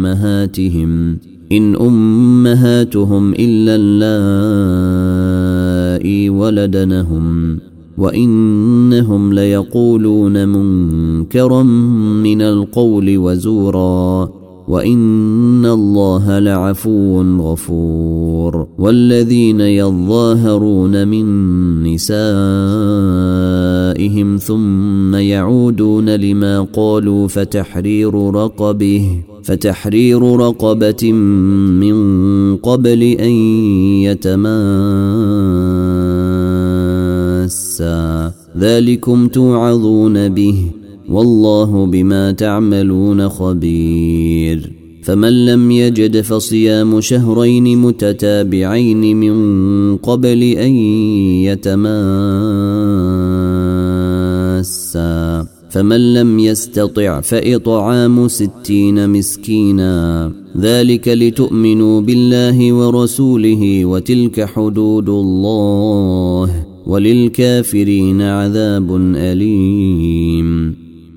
أمهاتهم إن أمهاتهم إلا اللائي ولدنهم وإنهم ليقولون منكرا من القول وزورا. وان الله لعفو غفور والذين يظاهرون من نسائهم ثم يعودون لما قالوا فتحرير رقبه فتحرير رقبة من قبل أن يتماسا ذلكم توعظون به والله بما تعملون خبير. فمن لم يجد فصيام شهرين متتابعين من قبل أن يتماسا. فمن لم يستطع فإطعام ستين مسكينا. ذلك لتؤمنوا بالله ورسوله وتلك حدود الله. وللكافرين عذاب أليم.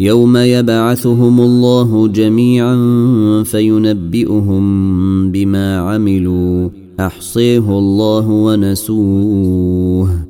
يوم يبعثهم الله جميعا فينبئهم بما عملوا احصيه الله ونسوه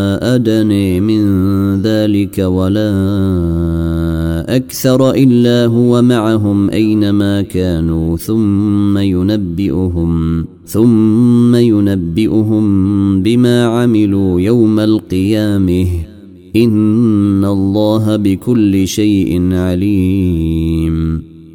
ادني من ذلك ولا أكثر إلا هو معهم أينما كانوا ثم ينبئهم ثم ينبئهم بما عملوا يوم القيامة. إن الله بكل شيء عليم.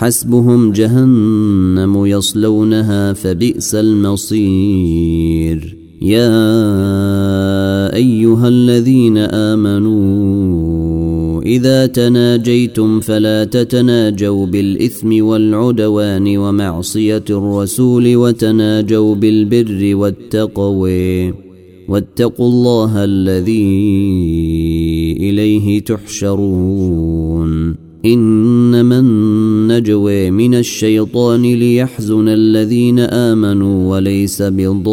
حسبهم جهنم يصلونها فبئس المصير. يا أيها الذين آمنوا إذا تناجيتم فلا تتناجوا بالإثم والعدوان ومعصية الرسول وتناجوا بالبر والتقوى. واتقوا الله الذي إليه تحشرون. إنما النجوى من الشيطان ليحزن الذين آمنوا وليس بضارهم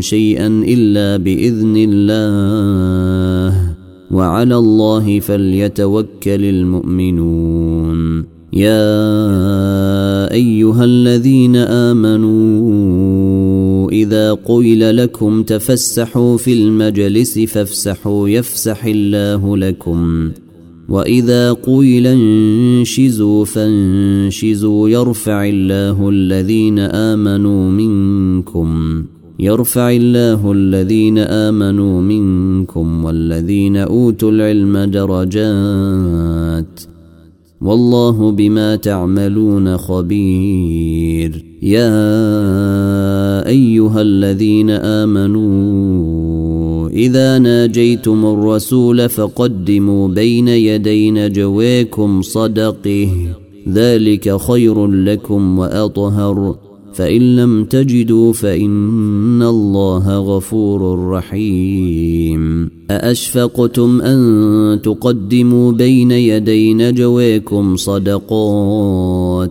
شيئا إلا بإذن الله. وعلى الله فليتوكل المؤمنون. يا أيها الذين آمنوا إذا قيل لكم تفسحوا في المجلس فافسحوا يفسح الله لكم. وإذا قيل انشزوا فانشزوا يرفع الله الذين آمنوا منكم. يرفع الله الذين آمنوا منكم والذين أوتوا العلم درجات. والله بما تعملون خبير. يا أيها الذين آمنوا إذا ناجيتم الرسول فقدموا بين يدي نجويكم صدقه ذلك خير لكم وأطهر. فإن لم تجدوا فإن الله غفور رحيم. أأشفقتم أن تقدموا بين يدي نجويكم صدقات؟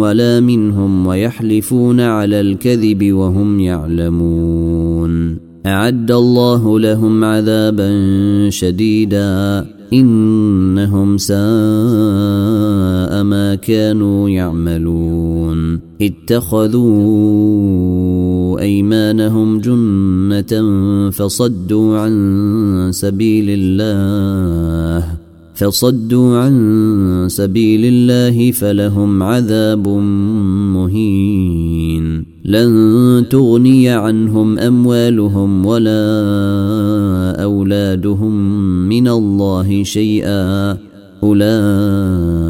ولا منهم ويحلفون على الكذب وهم يعلمون. أعد الله لهم عذابا شديدا. إنهم ساء ما كانوا يعملون. اتخذوا أيمانهم جنه فصدوا عن سبيل الله. فصدوا عن سبيل الله فلهم عذاب مهين. لن تغني عنهم أموالهم ولا أولادهم من الله شيئا. أولئك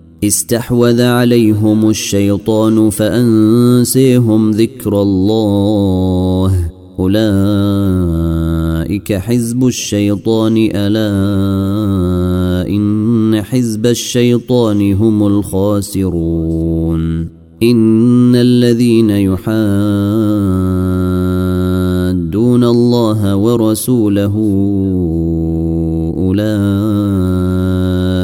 استحوذ عليهم الشيطان فأنسيهم ذكر الله. أولئك حزب الشيطان ألا إن حزب الشيطان هم الخاسرون. إن الذين يحادون الله ورسوله أولئك